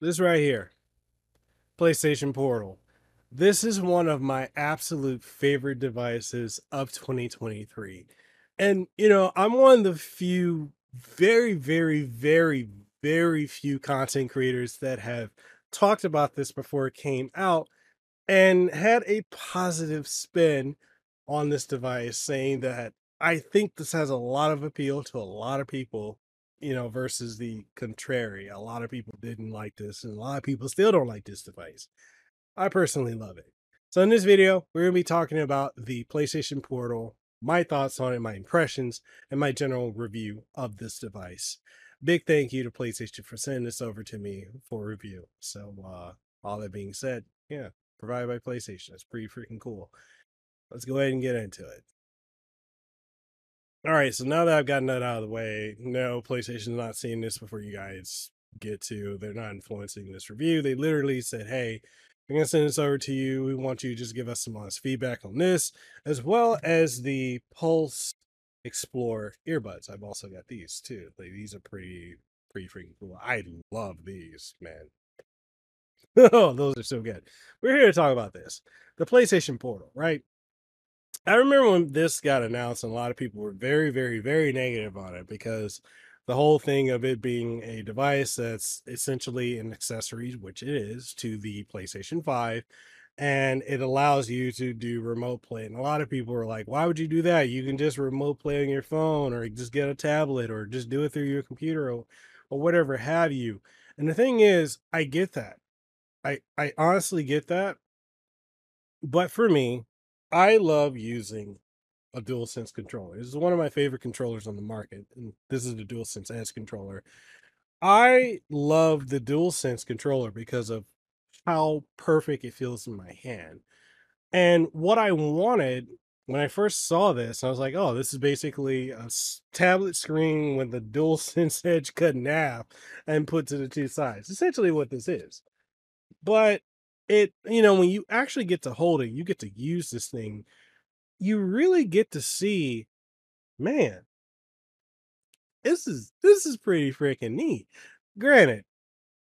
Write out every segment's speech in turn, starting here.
This right here, PlayStation Portal. This is one of my absolute favorite devices of 2023. And, you know, I'm one of the few very, very, very, very few content creators that have talked about this before it came out and had a positive spin on this device, saying that I think this has a lot of appeal to a lot of people, you know, versus the contrary. A lot of people didn't like this, and a lot of people still don't like this device. I personally love it. So in this video, we're going to be talking about the PlayStation Portal, my thoughts on it, my impressions, and my general review of this device. Big thank you to PlayStation for sending this over to me for review. So uh all that being said, yeah, provided by PlayStation. It's pretty freaking cool. Let's go ahead and get into it. All right, so now that I've gotten that out of the way, no, PlayStation's not seeing this before you guys get to. They're not influencing this review. They literally said, hey, we're going to send this over to you. We want you to just give us some honest feedback on this, as well mm-hmm. as the Pulse Explore earbuds. I've also got these too. Like, these are pretty, pretty freaking cool. I love these, man. oh, those are so good. We're here to talk about this. The PlayStation Portal, right? I remember when this got announced, and a lot of people were very, very, very negative on it because the whole thing of it being a device that's essentially an accessory, which it is, to the PlayStation 5, and it allows you to do remote play. And a lot of people were like, why would you do that? You can just remote play on your phone or just get a tablet or just do it through your computer or, or whatever have you. And the thing is, I get that. I I honestly get that. But for me, I love using a DualSense controller. This is one of my favorite controllers on the market, and this is the DualSense Edge controller. I love the DualSense controller because of how perfect it feels in my hand. And what I wanted when I first saw this, I was like, oh, this is basically a tablet screen with the DualSense Edge cut in half and put to the two sides. Essentially, what this is. But it, you know, when you actually get to hold it, you get to use this thing, you really get to see, man, this is this is pretty freaking neat. Granted,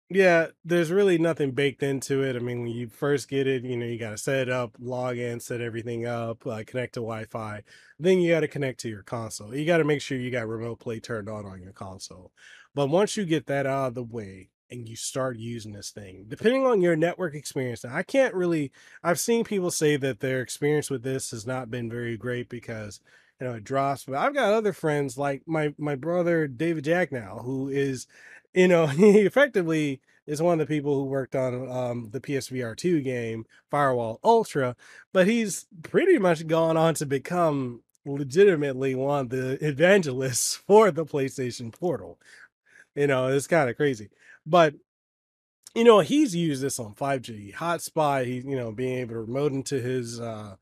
yeah, there's really nothing baked into it. I mean, when you first get it, you know, you got to set it up, log in, set everything up, uh, connect to Wi-Fi. Then you got to connect to your console. You got to make sure you got remote play turned on on your console. But once you get that out of the way, and you start using this thing. Depending on your network experience, now, I can't really. I've seen people say that their experience with this has not been very great because you know it drops. But I've got other friends like my my brother David Jagneaux, who is, you know, he effectively is one of the people who worked on um, the PSVR two game Firewall Ultra, but he's pretty much gone on to become legitimately one of the evangelists for the PlayStation Portal. You know, it's kind of crazy. But you know, he's used this on 5G hotspot. He, you know, being able to remote into his uh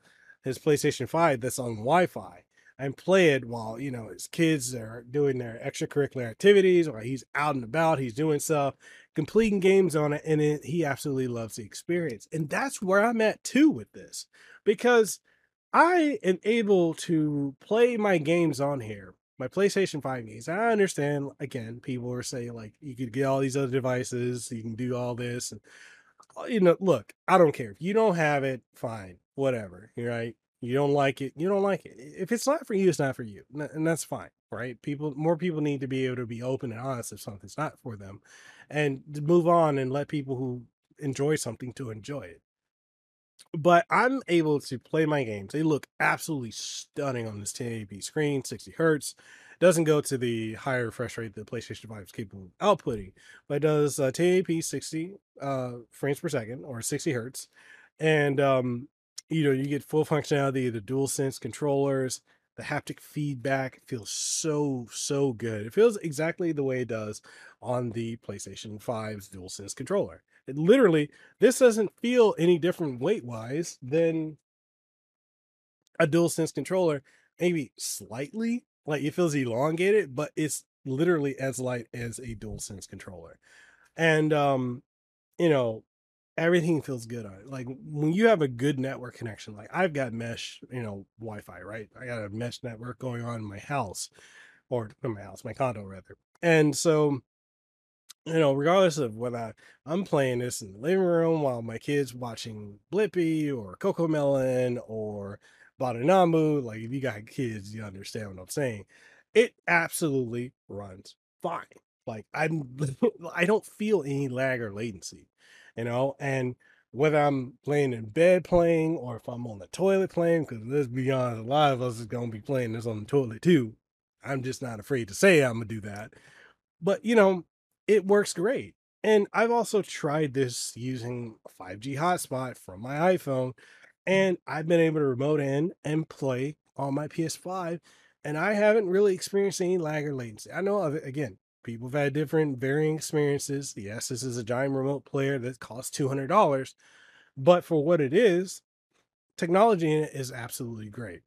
his PlayStation 5 that's on Wi-Fi and play it while, you know, his kids are doing their extracurricular activities or he's out and about, he's doing stuff, completing games on it, and it, he absolutely loves the experience. And that's where I'm at too with this. Because I am able to play my games on here my PlayStation 5 games. I understand again, people are saying like you could get all these other devices, you can do all this and uh, you know, look, I don't care. If you don't have it, fine, whatever. You're right. You don't like it, you don't like it. If it's not for you, it's not for you. And that's fine, right? People more people need to be able to be open and honest if something's not for them and move on and let people who enjoy something to enjoy it but I'm able to play my games. They look absolutely stunning on this 1080p screen, 60 hertz. Doesn't go to the higher refresh rate that PlayStation 5 is capable of outputting, but does uh, 1080p 60 uh, frames per second or 60 hertz. And, um, you know, you get full functionality of the DualSense controllers. The haptic feedback feels so, so good. It feels exactly the way it does on the PlayStation 5's DualSense controller. It literally, this doesn't feel any different weight wise than a DualSense controller, maybe slightly. Like it feels elongated, but it's literally as light as a DualSense controller. And um, you know, everything feels good on it. Like when you have a good network connection, like I've got mesh, you know, Wi-Fi, right? I got a mesh network going on in my house, or in my house, my condo rather. And so you know, regardless of whether I'm playing this in the living room while my kids watching Blippi or Cocomelon or Badanamu, like if you got kids, you understand what I'm saying. It absolutely runs fine. Like I'm I don't feel any lag or latency, you know, and whether I'm laying in bed playing or if I'm on the toilet playing, because let's be honest, a lot of us is gonna be playing this on the toilet too. I'm just not afraid to say I'm gonna do that. But you know, it works great. And I've also tried this using a 5G hotspot from my iPhone, mm. and I've been able to remote in and play on my PS5, and I haven't really experienced any lag or latency. I know of it again. People have had different varying experiences. Yes, this is a giant remote player that costs $200, but for what it is, technology in it is absolutely great.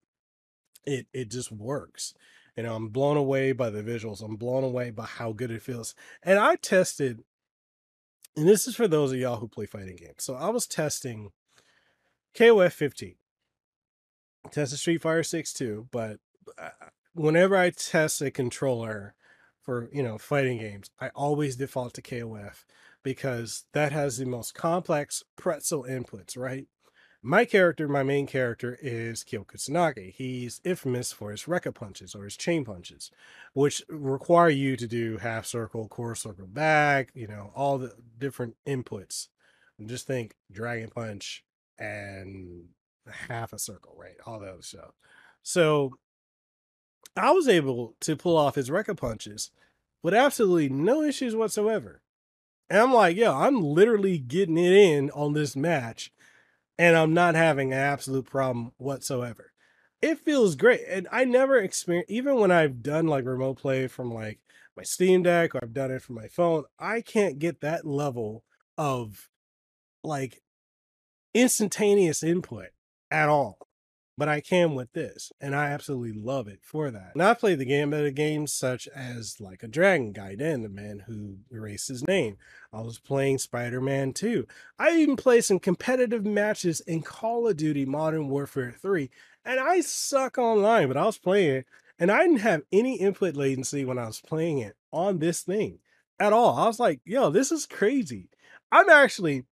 It it just works. You know, I'm blown away by the visuals. I'm blown away by how good it feels. And I tested, and this is for those of y'all who play fighting games. So I was testing KOF 15. Tested Street Fighter 6 too, but uh, whenever I test a controller for, you know, fighting games, I always default to KOF because that has the most complex pretzel inputs, right? My character, my main character is Kyo Kusanagi. He's infamous for his Rekka punches or his chain punches, which require you to do half circle, quarter circle back, you know, all the different inputs. And just think dragon punch and half a circle, right? All that stuff. So I was able to pull off his Rekka punches with absolutely no issues whatsoever. And I'm like, yo, I'm literally getting it in on this match and I'm not having an absolute problem whatsoever. It feels great. And I never experience even when I've done like remote play from like my Steam Deck or I've done it from my phone, I can't get that level of like instantaneous input at all. But I can with this, and I absolutely love it for that. And I played the gambit of uh, games such as like a Dragon Gaiden, the man who erased his name. I was playing Spider-Man 2. I even played some competitive matches in Call of Duty Modern Warfare 3, and I suck online, but I was playing it, and I didn't have any input latency when I was playing it on this thing at all. I was like, yo, this is crazy. I'm actually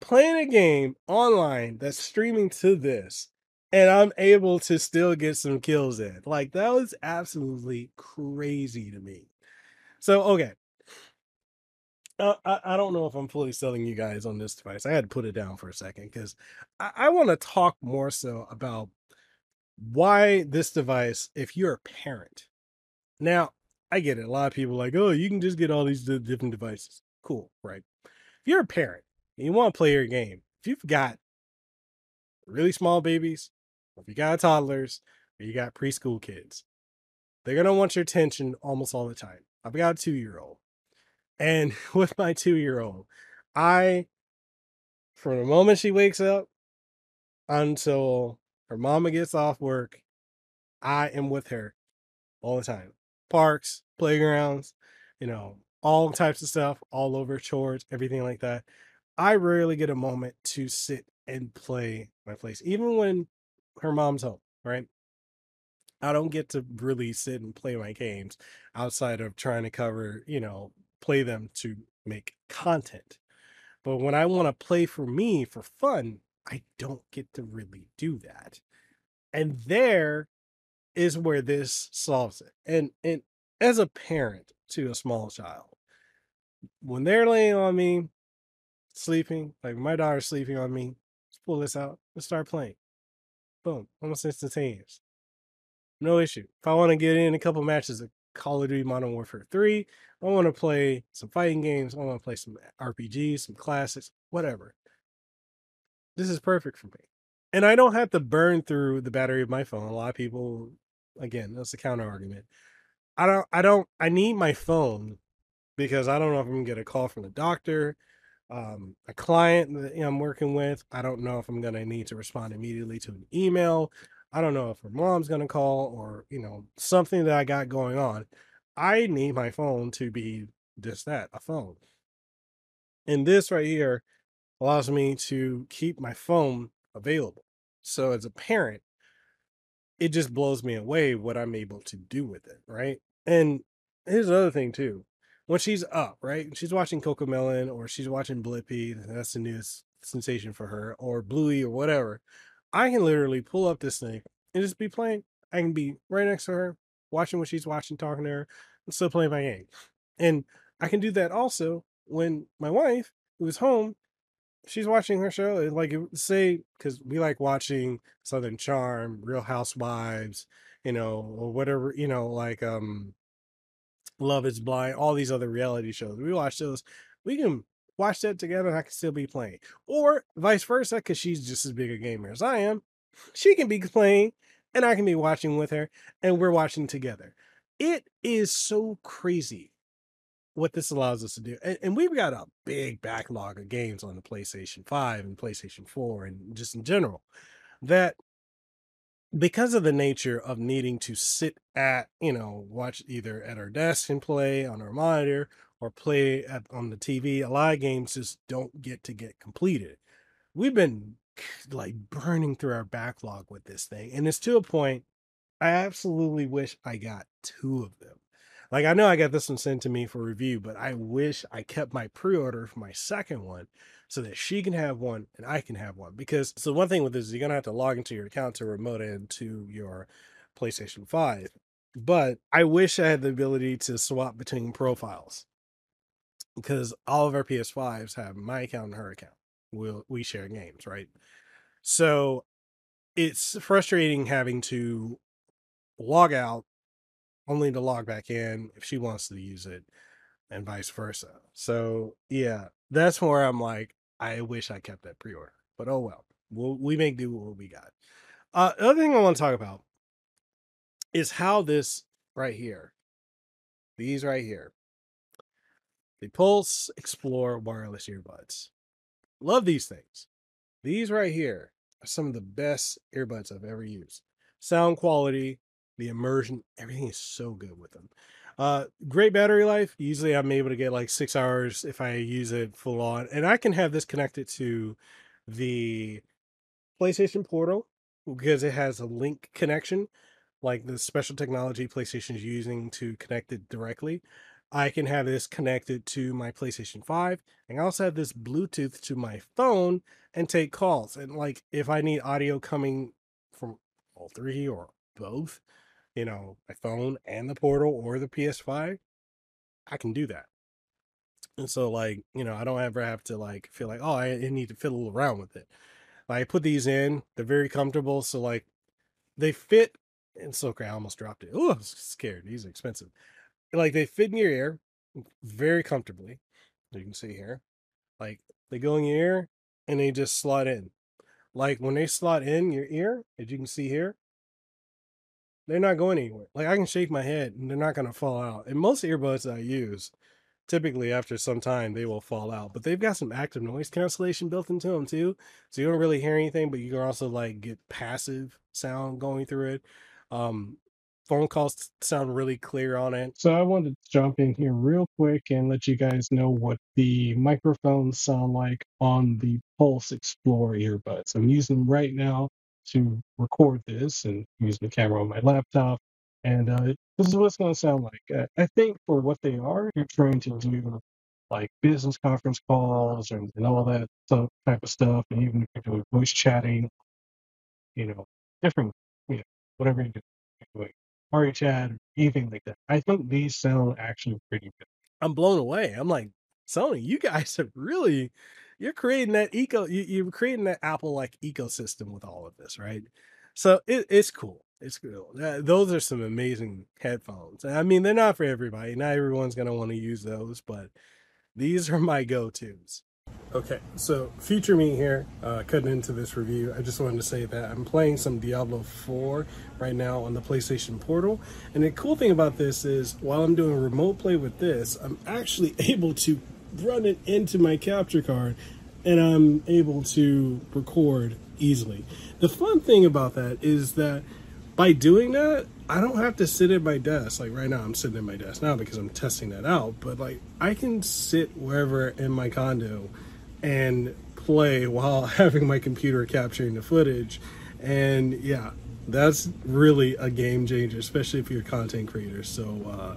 playing a game online that's streaming to this and I'm able to still get some kills in. Like that was absolutely crazy to me. So okay. Uh, I, I don't know if I'm fully selling you guys on this device. I had to put it down for a second because I, I want to talk more so about why this device, if you're a parent. Now, I get it. A lot of people like, oh, you can just get all these different devices. Cool, right? If you're a parent and you want to play your game, if you've got really small babies, if you got toddlers, or you got preschool kids, they're gonna want your attention almost all the time. I've got a two year old, and with my two year old, I, from the moment she wakes up until her mama gets off work, I am with her all the time. Parks, playgrounds, you know, all types of stuff, all over chores, everything like that. I rarely get a moment to sit and play my place, even when her mom's home, right? I don't get to really sit and play my games outside of trying to cover, you know, play them to make content. But when I want to play for me for fun, I don't get to really do that. And there is where this solves it. And and as a parent to a small child, when they're laying on me, sleeping, like my daughter's sleeping on me, let's pull this out, let's start playing. Boom, almost instantaneous. No issue. If I want to get in a couple matches of Call of Duty Modern Warfare 3, I want to play some fighting games, I want to play some RPGs, some classics, whatever. This is perfect for me. And I don't have to burn through the battery of my phone. A lot of people, again, that's a counter argument. I don't, I don't, I need my phone because I don't know if I'm gonna get a call from the doctor um, a client that I'm working with. I don't know if I'm going to need to respond immediately to an email. I don't know if her mom's going to call or, you know, something that I got going on. I need my phone to be just that a phone. And this right here allows me to keep my phone available. So as a parent, it just blows me away what I'm able to do with it. Right. And here's another thing too when she's up, right? She's watching Cocomelon or she's watching Blippi. That's the newest sensation for her, or Bluey or whatever. I can literally pull up this thing and just be playing. I can be right next to her, watching what she's watching, talking to her, and still playing my game. And I can do that also when my wife, who is home, she's watching her show. Like, say, because we like watching Southern Charm, Real Housewives, you know, or whatever, you know, like um Love is Blind, all these other reality shows. We watch those. We can watch that together and I can still be playing. Or vice versa, because she's just as big a gamer as I am. She can be playing and I can be watching with her and we're watching together. It is so crazy what this allows us to do. And, and, we've got a big backlog of games on the PlayStation 5 and PlayStation 4 and just in general that because of the nature of needing to sit at, you know, watch either at our desk and play on our monitor or play at, on the TV, a lot of games just don't get to get completed. We've been like burning through our backlog with this thing. And it's to a point I absolutely wish I got two of them. Like I know I got this one sent to me for review, but I wish I kept my pre-order for my second one so that she can have one and I can have one. Because so one thing with this is you're gonna have to log into your account to remote into your PlayStation 5. But I wish I had the ability to swap between profiles. Because all of our PS5s have my account and her account. We'll we share games, right? So it's frustrating having to log out only to log back in if she wants to use it and vice versa. So yeah, that's where I'm like, I wish I kept that pre-order, but oh well. We'll we make do with what we got. Uh, other thing I want to talk about is how this right here, these right here, the Pulse Explore wireless earbuds. Love these things. These right here are some of the best earbuds I've ever used. Sound quality, the immersion, everything is so good with them. Uh, great battery life. Usually I'm able to get like six hours if I use it full on. And I can have this connected to the PlayStation Portal because it has a link connection, like the special technology PlayStation is using to connect it directly. I can have this connected to my PlayStation 5 and I also have this Bluetooth to my phone and take calls. And like if I need audio coming from all three or both, you know, my phone and the portal or the PS5, I can do that. And so like, you know, I don't ever have to like feel like, oh, I need to fiddle around with it. Like, I put these in, they're very comfortable. So like they fit and so okay, I almost dropped it. Oh, I was scared. These are expensive. Like they fit in your ear very comfortably. You can see here. Like they go in your ear and they just slot in. Like when they slot in your ear, as you can see here, they're not going anywhere. Like I can shake my head and they're not going to fall out. And most earbuds I use, typically after some time they will fall out. But they've got some active noise cancellation built into them too, so you don't really hear anything, but you can also like get passive sound going through it. Um, phone calls sound really clear on it. So I wanted to jump in here real quick and let you guys know what the microphones sound like on the Pulse Explore earbuds. I'm using them right now to record this and use the camera on my laptop. And uh, this is what it's going to sound like. Uh, I think for what they are, you're trying to do like business conference calls and, and all that stuff, type of stuff. And even if you're doing voice chatting, you know, different, you know, whatever you do, doing party chat, or anything like that. I think these sound actually pretty good. I'm blown away. I'm like, Sony, you guys have really you're creating that eco you, you're creating that apple like ecosystem with all of this right? So it, it's cool it's cool uh, those are some amazing headphones i mean they're not for everybody not everyone's going to want to use those but these are my go-to's. Okay so future me here uh, cutting into this review i just wanted to say that i'm playing some diablo 4 right now on the playstation portal and the cool thing about this is while i'm doing remote play with this i'm actually able to run it into my capture card and I'm able to record easily. The fun thing about that is that by doing that, I don't have to sit at my desk. Like right now, I'm sitting at my desk now because I'm testing that out. But like, I can sit wherever in my condo and play while having my computer capturing the footage. And yeah, that's really a game changer, especially if you're a content creator. So, uh,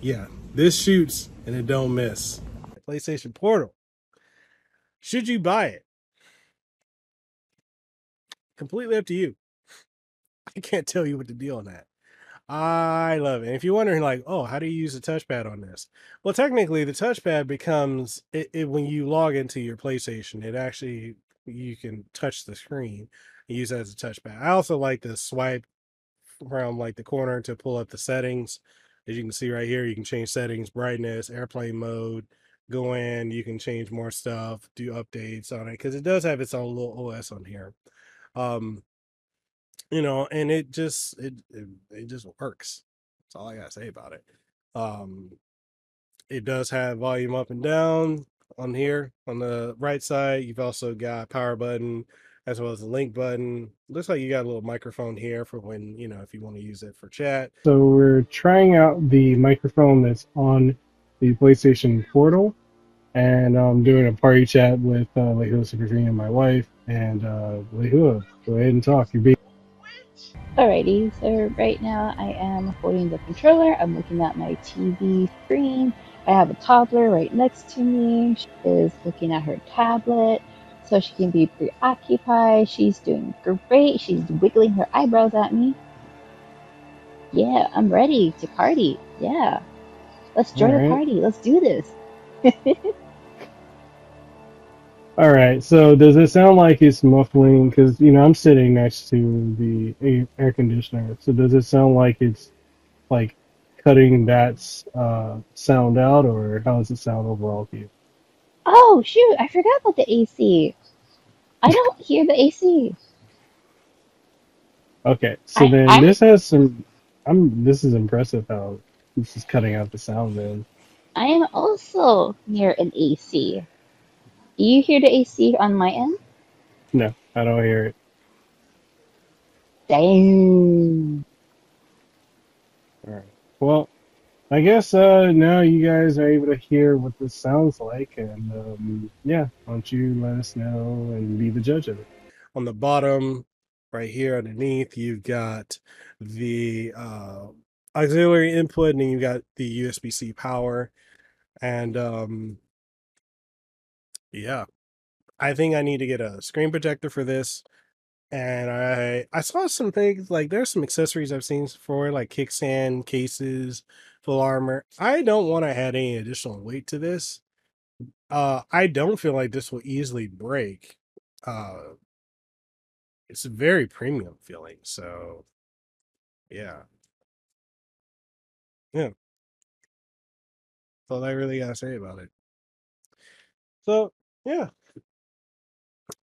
yeah, This shoots and it don't miss. PlayStation Portal. Should you buy it? Completely up to you. I can't tell you what to do on that. I love it. And if you're wondering, like, oh, how do you use the touchpad on this? Well, technically, the touchpad becomes it, it when you log into your PlayStation. It actually you can touch the screen and use it as a touchpad. I also like to swipe from like the corner to pull up the settings. As you can see right here, you can change settings, brightness, airplane mode, go in, you can change more stuff, do updates on it because it does have its own little OS on here. Um, you know, and it just it, it it just works. That's all I gotta say about it. Um, it does have volume up and down on here on the right side. You've also got power button as well as the link button. Looks like you got a little microphone here for when you know if you want to use it for chat. So we're trying out the microphone that's on the PlayStation Portal, and I'm doing a party chat with uh, Lehua Super Green and my wife. And uh, Lehua, go ahead and talk. You're being Alrighty, so right now I am holding the controller. I'm looking at my TV screen. I have a toddler right next to me. She is looking at her tablet so she can be preoccupied. She's doing great. She's wiggling her eyebrows at me. Yeah, I'm ready to party. Yeah. Let's join the Alright. party. Let's do this. All right. So does it sound like it's muffling? Because you know I'm sitting next to the air conditioner. So does it sound like it's like cutting that uh, sound out, or how does it sound overall to you? Oh, shoot. I forgot about the AC. I don't hear the AC. Okay. So I, then I'm this has some. I'm. This is impressive how this is cutting out the sound. Then I am also near an AC. Do you hear the AC on my end? no, I don't hear it. Dang. All right. Well, I guess uh, now you guys are able to hear what this sounds like, and um, yeah, why don't you let us know and be the judge of it? On the bottom, right here underneath, you've got the uh, auxiliary input, and then you've got the USB C power. And um, yeah, I think I need to get a screen protector for this. And I I saw some things like there's some accessories I've seen for like kickstand cases, full armor. I don't want to add any additional weight to this. Uh, I don't feel like this will easily break. Uh, it's a very premium feeling. So yeah, yeah. That's all I really gotta say about it. So yeah,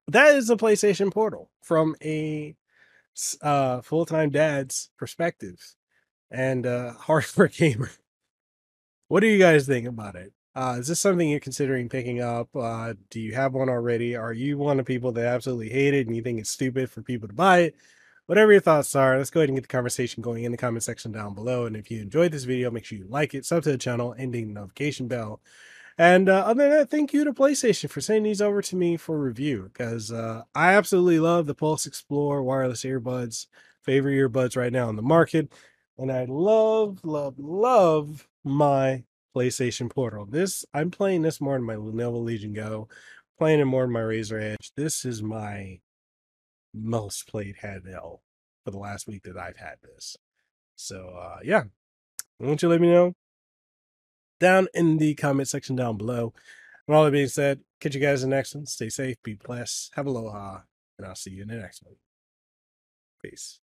that is the PlayStation Portal from a uh full-time dad's perspective and uh hardcore gamer. What do you guys think about it? Uh, is this something you're considering picking up? Uh, do you have one already? Are you one of people that absolutely hate it and you think it's stupid for people to buy it? Whatever your thoughts are, let's go ahead and get the conversation going in the comment section down below. And if you enjoyed this video, make sure you like it, sub to the channel, and ding the notification bell. And uh, other than that, thank you to PlayStation for sending these over to me for review because uh, I absolutely love the Pulse Explorer wireless earbuds, favorite earbuds right now on the market. And I love, love, love my PlayStation Portal. This I'm playing this more than my Lenovo Legion Go, playing it more than my Razer Edge. This is my most played handheld for the last week that I've had this. So uh yeah, why don't you let me know down in the comment section down below. With all that being said, catch you guys in the next one. Stay safe, be blessed, have aloha, and I'll see you in the next one. Peace.